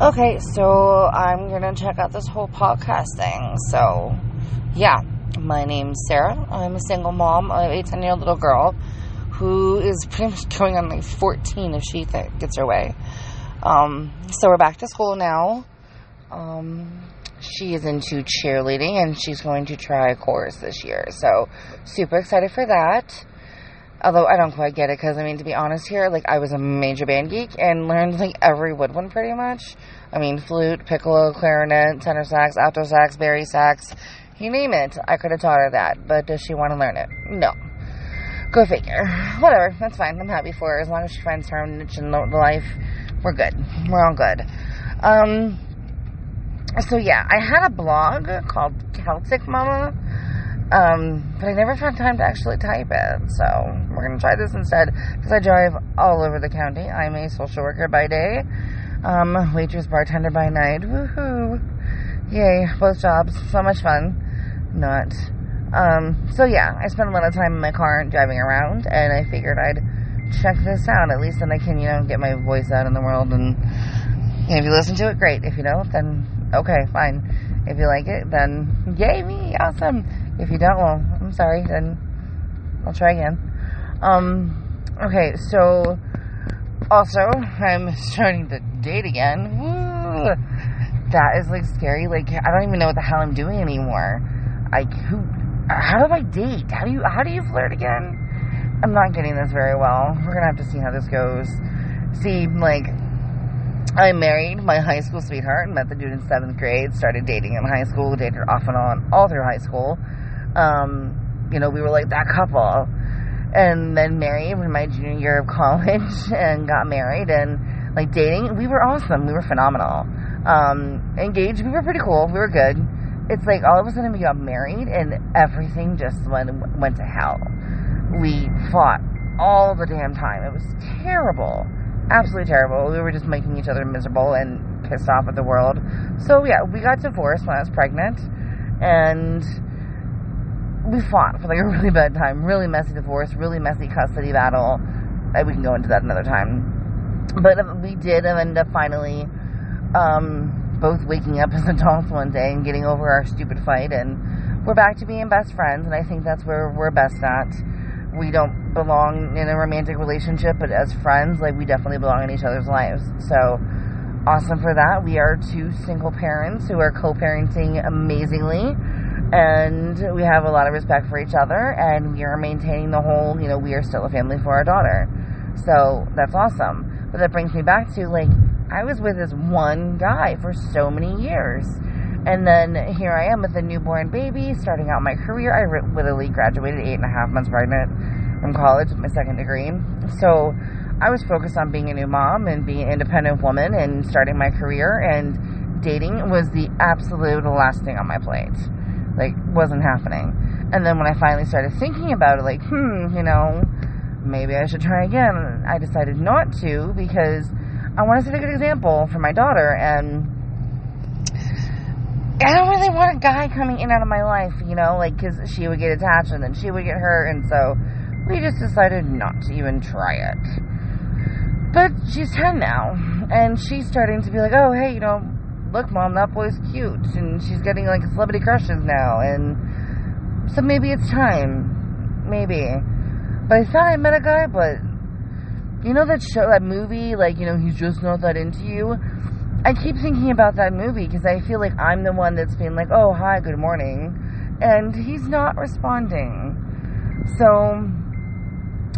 Okay, so I'm gonna check out this whole podcast thing. So, yeah, my name's Sarah. I'm a single mom of a 10 year old little girl who is pretty much going on like 14 if she th- gets her way. Um, so we're back to school now. Um, she is into cheerleading and she's going to try a course this year. So, super excited for that. Although I don't quite get it because, I mean, to be honest here, like, I was a major band geek and learned, like, every woodwind pretty much. I mean, flute, piccolo, clarinet, tenor sax, alto sax, bari sax, you name it. I could have taught her that. But does she want to learn it? No. Go figure. Whatever. That's fine. I'm happy for her. As long as she finds her own niche in life, we're good. We're all good. Um, so yeah, I had a blog called Celtic Mama um, but I never found time to actually type it. So we're to try this instead because I drive all over the county. I'm a social worker by day, um, waitress, bartender by night. Woohoo! Yay, both jobs. So much fun. Not. Um, so yeah, I spend a lot of time in my car driving around and I figured I'd check this out. At least then I can, you know, get my voice out in the world and if you listen to it, great. If you don't, then okay, fine. If you like it, then yay me, awesome. If you don't, well, I'm sorry, then I'll try again. Um, okay, so also, I'm starting to date again. Woo! That is like scary. Like, I don't even know what the hell I'm doing anymore. Like, who, how do I date? How do you, how do you flirt again? I'm not getting this very well. We're gonna have to see how this goes. See, like, I married my high school sweetheart, met the dude in seventh grade, started dating in high school, dated off and on all through high school. Um, you know, we were like that couple. And then married in my junior year of college and got married and like dating. We were awesome. We were phenomenal. Um, engaged, we were pretty cool. We were good. It's like all of a sudden we got married and everything just went, went to hell. We fought all the damn time. It was terrible. Absolutely terrible. We were just making each other miserable and pissed off at the world. So yeah, we got divorced when I was pregnant and we fought for like a really bad time, really messy divorce, really messy custody battle. We can go into that another time. But we did end up finally um, both waking up as adults one day and getting over our stupid fight, and we're back to being best friends. And I think that's where we're best at. We don't belong in a romantic relationship, but as friends, like we definitely belong in each other's lives. So awesome for that. We are two single parents who are co-parenting amazingly and we have a lot of respect for each other and we are maintaining the whole you know we are still a family for our daughter. So that's awesome. But that brings me back to like i was with this one guy for so many years. And then here i am with a newborn baby starting out my career. I literally graduated eight and a half months pregnant from college with my second degree. So i was focused on being a new mom and being an independent woman and starting my career and dating was the absolute last thing on my plate like, wasn't happening. And then when I finally started thinking about it, like, hmm, you know, maybe I should try again, I decided not to because I want to set a good example for my daughter and I don't really want a guy coming in out of my life, you know, like, because she would get attached and then she would get hurt, and so we just decided not to even try it. But she's 10 now, and she's starting to be like, oh, hey, you know, look, mom, that boy's cute, and she's getting like celebrity crushes now, and so maybe it's time, maybe. But I thought I met a guy, but you know that show, that movie, like you know, he's just not that into you. I keep thinking about that movie because I feel like I'm the one that's being like, oh, hi, good morning, and he's not responding. So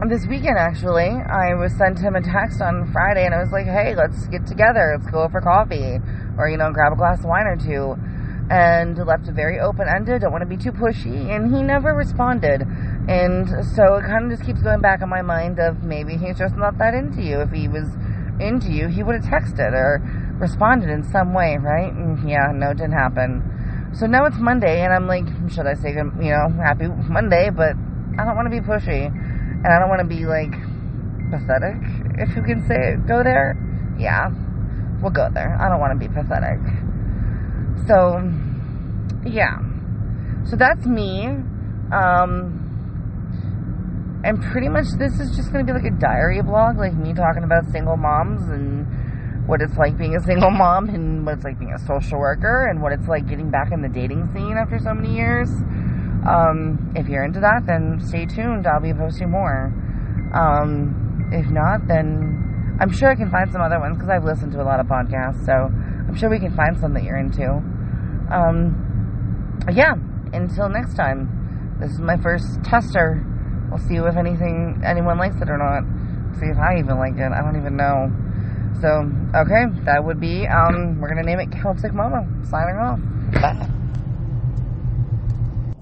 Um, this weekend actually i was sent him a text on friday and i was like hey let's get together. Let's go for coffee or you know grab a glass of wine or two and left it very open-ended don't want to be too pushy and he never responded. And so it kind of just keeps going back in my mind of maybe he's just not that into you. If he was into you he would have texted or responded in some way right? And yeah no it didn't happen. So now it's monday and i'm like should i say you know happy monday? But i don't want to be pushy and I don't want to be like pathetic, if you can say it. Go there? Yeah, we'll go there. I don't want to be pathetic. So, yeah. So that's me. Um, and pretty much this is just going to be like a diary blog, like me talking about single moms and what it's like being a single mom and what it's like being a social worker and what it's like getting back in the dating scene after so many years. Um, if you're into that, then stay tuned. I'll be posting more. Um, if not, then I'm sure I can find some other ones because I've listened to a lot of podcasts, so I'm sure we can find some that you're into. Um, yeah, until next time, this is my first tester. We'll see if anything anyone likes it or not. See if I even like it. I don't even know. So, okay, that would be, um, we're gonna name it Celtic Mama. Signing off. Bye.